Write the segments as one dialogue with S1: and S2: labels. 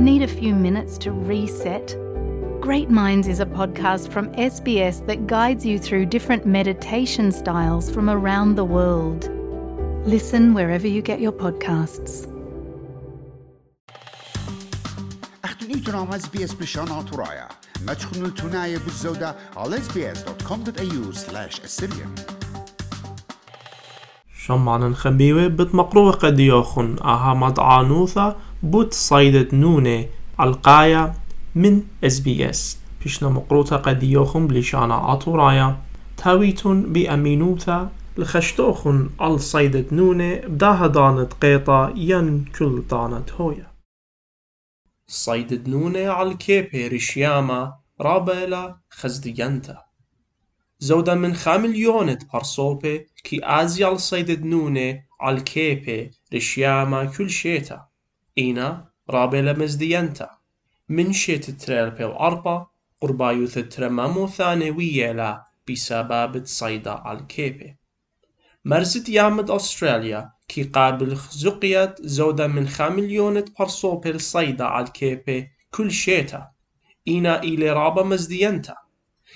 S1: Need a few minutes to reset? Great Minds is a podcast from SBS that guides you through different meditation styles from around the world. Listen wherever you get your podcasts.
S2: أختني تنام اس بي اس بشان ترايا ما تخنوا التناية بالزودة على sbs.com.au slash assyrian
S3: شمان خبيوة بتمقروه قد يوخن اها مدعانوثا بوت صيدة نونة القاية من اس بي اس بيشنا مقروطة قد يوخن بلشانا عطورايا تاويتون بأمينوثا الخشتوخن الصيدة نونة بداها دانت قيطة ين كل دانت هويا صيدة نونة على الكيبي رشياما رابيلا خزدينتا زودا من خامليونت برصوبي كي آزيال صيدة نونة على الكيبي رشياما كل شيتا إينا رابيلا مزدينتا من شيت تريربي وأربا قربايوث ترمامو ثانوية لا بسبب صيدة على الكيبي. مرزت يامد أستراليا كي قابل خزقيت زودا من خامليونة برصوبي الصيدة على الكيبي كل شيتا. إينا إلي رابا مزدينتا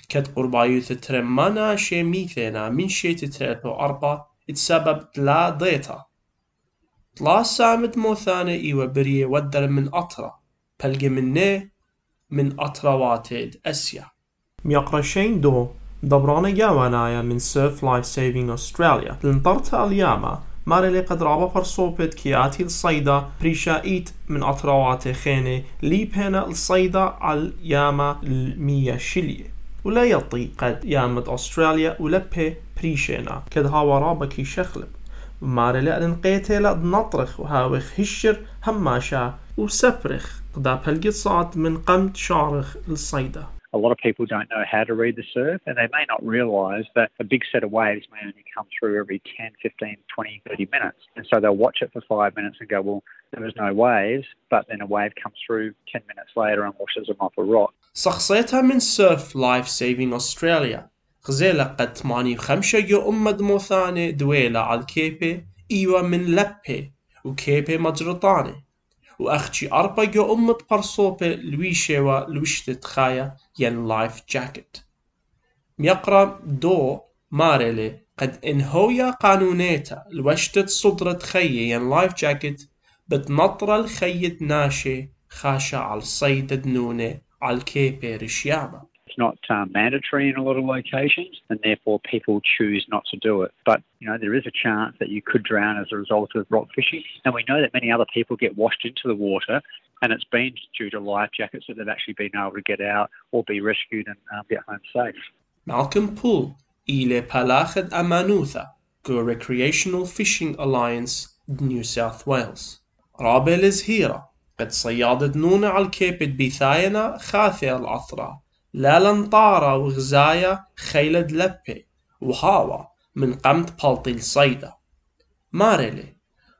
S3: كد قربايوث ترمانا شي ميثينا من شيت تريربي وأربا تسبب تلا ضيتا طلا سامد موثانة إيوة برية ودر من أطرا. بلقي منه من أطرا واتد أسيا. ميقرشين دو. دبرانا جاوانايا من سيرف لايف سيفينج أستراليا لنطرتا الياما. مارلي قد رابا برصوبت كياتي الصيدا. بريشايت من أطراوات خيني. لي بينا الصيدا على ياما المية شلية. ولا يطي قد يامد أستراليا ولبه بريشينا. كد هاوا رابا كي شخلب. مارلي أدن قيتيلا نطرخ وهاوخ هشر هماشا وسبرخ قدا بلقي صعد من قمت شارخ الصيدا
S4: a lot of people don't know how to read the surf and they may not realise that a big set of waves may only come through every 10, 15, 20, 30 minutes. And so they'll watch it for five minutes and go, well, there was no waves, but then a wave comes through 10 minutes later and washes them off a rock.
S3: شخصيتها من سيرف لايف سيفينج أستراليا غزيلة قد 85 يو أمد موثاني دويلة على الكيبي إيوة من لبي وكيبي مجرطاني وأختي أربع يو أمد برصوبة لويشة ولوشتة خايا ين لايف جاكيت. ميقرا دو ماريلي قد إنهويا قانونيتا لوشتة صدرة خي ين لايف جاكيت بتنطر الخيط ناشي خاشا على الصيد دنونة على الكيبي رشياما.
S4: It's not um, mandatory in a lot of locations, and therefore people choose not to do it. But you know there is a chance that you could drown as a result of rock fishing, and we know that many other people get washed into the water, and it's been due to life jackets that they've actually been able to get out or be rescued and um, get home safe.
S3: Malcolm Poole إلى بلاخد أمانوثا Go Recreational Fishing Alliance New South Wales رابع الزهيرة قد صيادة نونة على الكيبت بثاينا خاثية العطرة لا لنطارة وغزايا خيلد لبي وهاوا من قمت بلطي الصيدة مارلي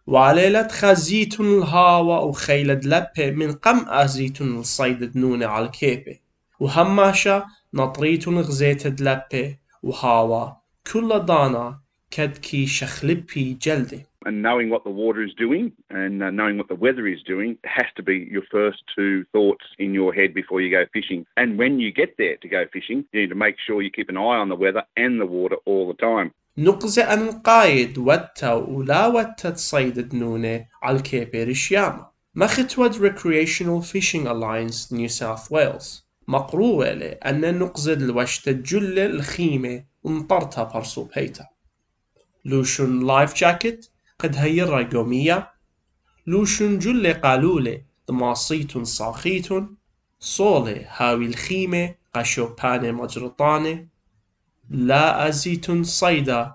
S3: وعليلة خزيتن الهاوا وخيلد لبي من قم أزيتن الصيدة نونة على الكيبي وهماشا نطريتن غزيتد لبي وهاوا كل دانا كدكي شخلبي جلدي
S5: and knowing what the water is doing and uh, knowing what the weather is doing has to be your first two thoughts in your head before you go fishing. And when you get there to go fishing, you need to make sure you keep an eye on the weather and the water all the time.
S3: نقزة أن قايد وتا ولا وتا تصيد نونة على الكيبي رشياما مختود Recreational Fishing Alliance New South Wales مقروة لأن نقزد الوشتة جلة الخيمة ونطرتها برسو بيتا لوشن لايف جاكيت قد هيرا قومية لوشن جل قالولة دماصيت صاخيت صولة هاوي الخيمة قشوبانة مجرطانة لا أزيت صيدا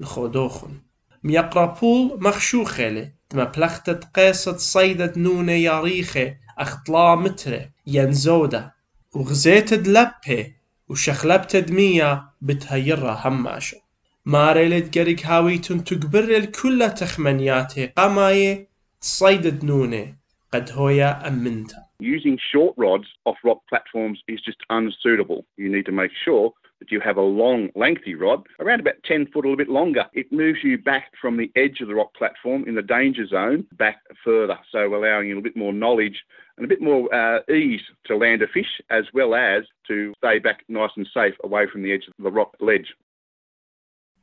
S3: الخودوخن ميقرا بول مخشوخلة دما بلختت قيسة صيدة نونة ياريخة أخطلا مترة ينزودة وغزيت دلبه وشخلبت دمية بتهيرها هماشة ماريلت قريك هاويتن تقبر الكل تخمنياته قماية تصيد دنونة قد هويا أمنتا
S5: Using short rods off rock platforms is just unsuitable. You need to make sure that you have a long, lengthy rod, around about 10 foot, a little bit longer. It moves you back from the edge of the rock platform in the danger zone back further, so allowing you a little bit more knowledge and a bit more uh, ease to land a fish as well as to stay back nice and safe away from the edge of the rock ledge.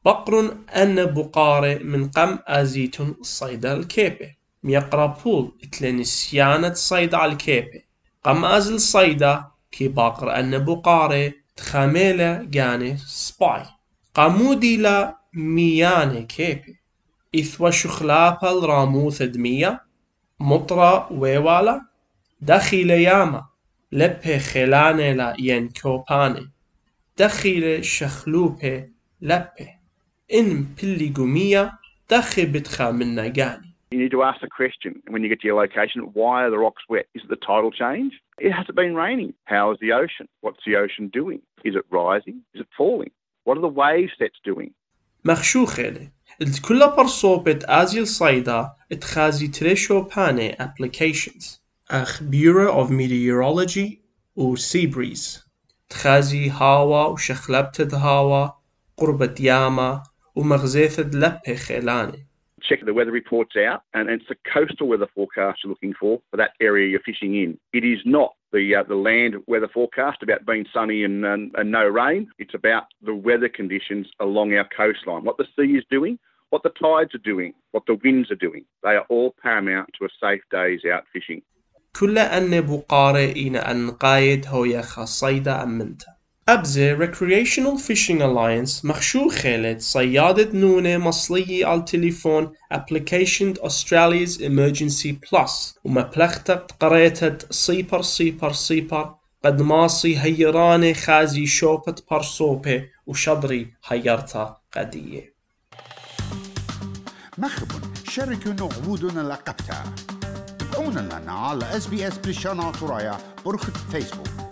S3: بقر أن بقارة من قم أزيتون صيد الكيبة ميقرا بول اتلنسيانة صيد على الكيبة قم أزل صيدا كي باقر أن بقارة تخاميلة جاني سباي. قامودي لا ميانة كيبة إثوى شخلابة الراموث دمية مطرة ويوالا. دخيل ياما. لبه خلانة لا ين كوباني دخيل شخلوبة لبه. إن بلي قمية دخي بتخا من نجاني
S5: You need to ask the question when you get to your location why are the rocks wet? Is it the tidal change? It has it been raining? How is the ocean? What's the ocean doing? Is it rising? Is it falling? What are the wave sets doing?
S3: مخشوخة الت كل برصوبة آزيل صيدا اتخازي تريشو باني applications أخ Bureau of Meteorology و Sea Breeze تخازي هاوا وشخلبتد هاوا قربة ياما ومغزيثد لبه خيلاني
S5: Check the weather reports out, and it's the coastal weather forecast you're looking for for that area you're fishing in. It is not the uh, the land weather forecast about being sunny and, and, and no rain. It's about the weather conditions along our coastline, what the sea is doing, what the tides are doing, what the winds are doing. They are all paramount to a safe days out fishing.
S3: كل أن بقارة إن أن قايد هو يخا صيدا أبزي Recreational Fishing Alliance مخشو خيلت صيادة نونة مصلية على التليفون Application Australia's Emergency Plus. ومبلغتك قريتت صيبر صيبر صيبر قد ماصي هيراني خازي شوبة برصوبة وشضري هيرتا قدية.
S2: مخبون شاركوا عبودنا لقبتها تابعونا لنا على اس بريشانا ترايا برخة فيسبوك